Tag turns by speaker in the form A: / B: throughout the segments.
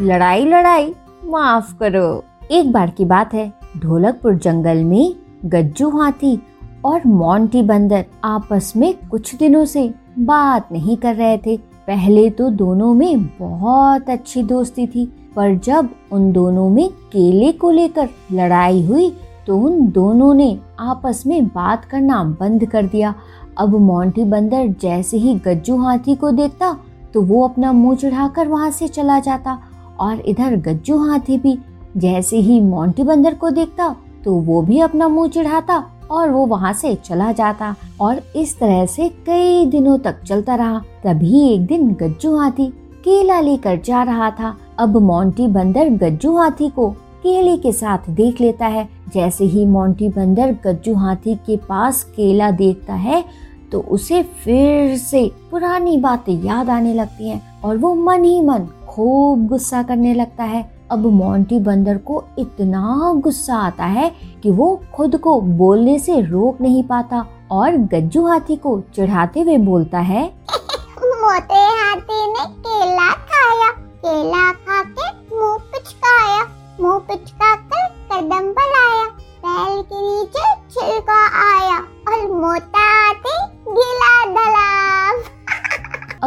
A: लड़ाई लड़ाई। माफ़ करो। एक बार की बात है। ढोलकपुर जंगल में गज्जू हाथी और मोंटी बंदर आपस में कुछ दिनों से बात नहीं कर रहे थे। पहले तो दोनों में बहुत अच्छी दोस्ती थी, पर जब उन दोनों में केले को लेकर लड़ाई हुई तो उन दोनों ने आपस में बात करना बंद कर दिया। अब मोंटी बंदर जैसे ही गज्जू हाथी को देखता तो वो अपना मुँह चढ़ाकर वहाँ से चला जाता और इधर गज्जू हाथी भी, जैसे ही मोंटी बंदर को देखता तो वो भी अपना मुँह चिढ़ाता और वो वहाँ से चला जाता और इस तरह से कई दिनों तक चलता रहा। तभी एक दिन गज्जू हाथी केला लेकर जा रहा था। अब मोंटी बंदर गज्जू हाथी को केले के साथ देख लेता है। जैसे ही मोंटी बंदर गज्जू हाथी के पास केला देखता है तो उसे फिर से पुरानी बातें याद आने लगती हैं और वो मन ही मन खूब गुस्सा करने लगता है। अब मोंटी बंदर को इतना गुस्सा आता है कि वो खुद को बोलने से रोक नहीं पाता और गज्जू हाथी को चढ़ाते हुए बोलता है
B: मोटे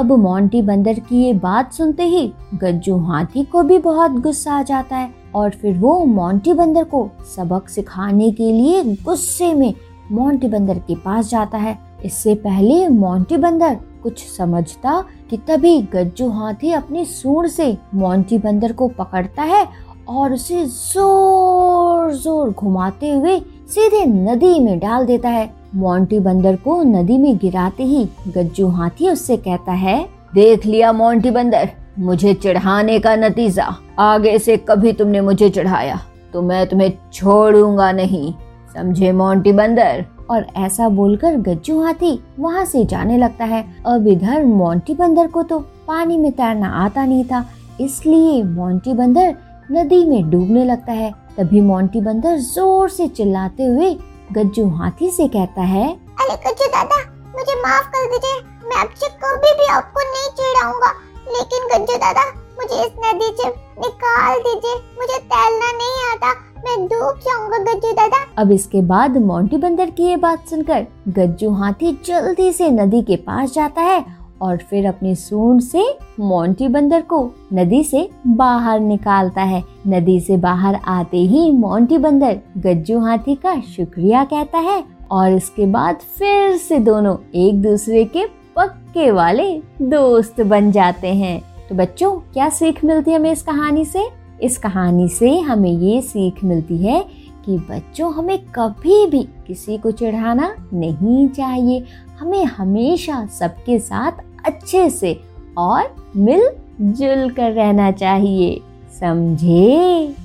A: अब मोंटी बंदर की ये बात सुनते ही गज्जू हाथी को भी बहुत गुस्सा आ जाता है और फिर वो मोंटी बंदर को सबक सिखाने के लिए गुस्से में मोंटी बंदर के पास जाता है। इससे पहले मोंटी बंदर कुछ समझता कि तभी गज्जू हाथी अपनी सूंड से मोंटी बंदर को पकड़ता है और उसे ज़ोर ज़ोर घुमाते हुए सीधे नदी में डाल देता है। मोंटी बंदर को नदी में गिराते ही गज्जू हाथी उससे कहता है, देख लिया मोंटी बंदर, मुझे चढ़ाने का नतीजा। आगे से कभी तुमने मुझे चढ़ाया तो मैं तुम्हें छोड़ूँगा नहीं। समझे मोंटी बंदर? और ऐसा बोलकर गज्जू हाथी वहाँ से जाने लगता है। अब इधर मोंटी बंदर को तो पानी में तैरना आता नहीं था, इसलिए मोंटी बंदर नदी में डूबने लगता है। तभी मोंटी बंदर ज़ोर से चिल्लाते हुए गज्जू हाथी से कहता है
B: अरे गज्जू दादा मुझे माफ़ कर दीजिए मैं अब से कभी भी आपको नहीं चिढ़ाऊँगा। लेकिन गज्जू दादा मुझे इस नदी से निकाल दीजिए मुझे तैरना नहीं आता मैं डूब जाऊँगा गज्जू दादा।
A: अब इसके बाद मोंटी बंदर की ये बात सुनकर गज्जू हाथी जल्दी से नदी के पास जाता है और फिर अपनी सूंड से मोंटी बंदर को नदी से बाहर निकालता है। नदी से बाहर आते ही मोंटी बंदर गज्जू हाथी का शुक्रिया कहता है और इसके बाद फिर से दोनों एक दूसरे के पक्के वाले दोस्त बन जाते हैं। तो बच्चों, क्या सीख मिलती है हमें इस कहानी से? इस कहानी से हमें ये सीख मिलती है कि बच्चों, हमें कभी भी किसी को चिढ़ाना नहीं चाहिए। हमें हमेशा सबके साथ अच्छे से और मिलजुल कर रहना चाहिए, समझे?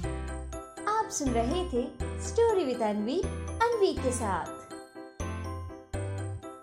C: आप सुन रहे थे स्टोरी विद अनवी अनवी के साथ।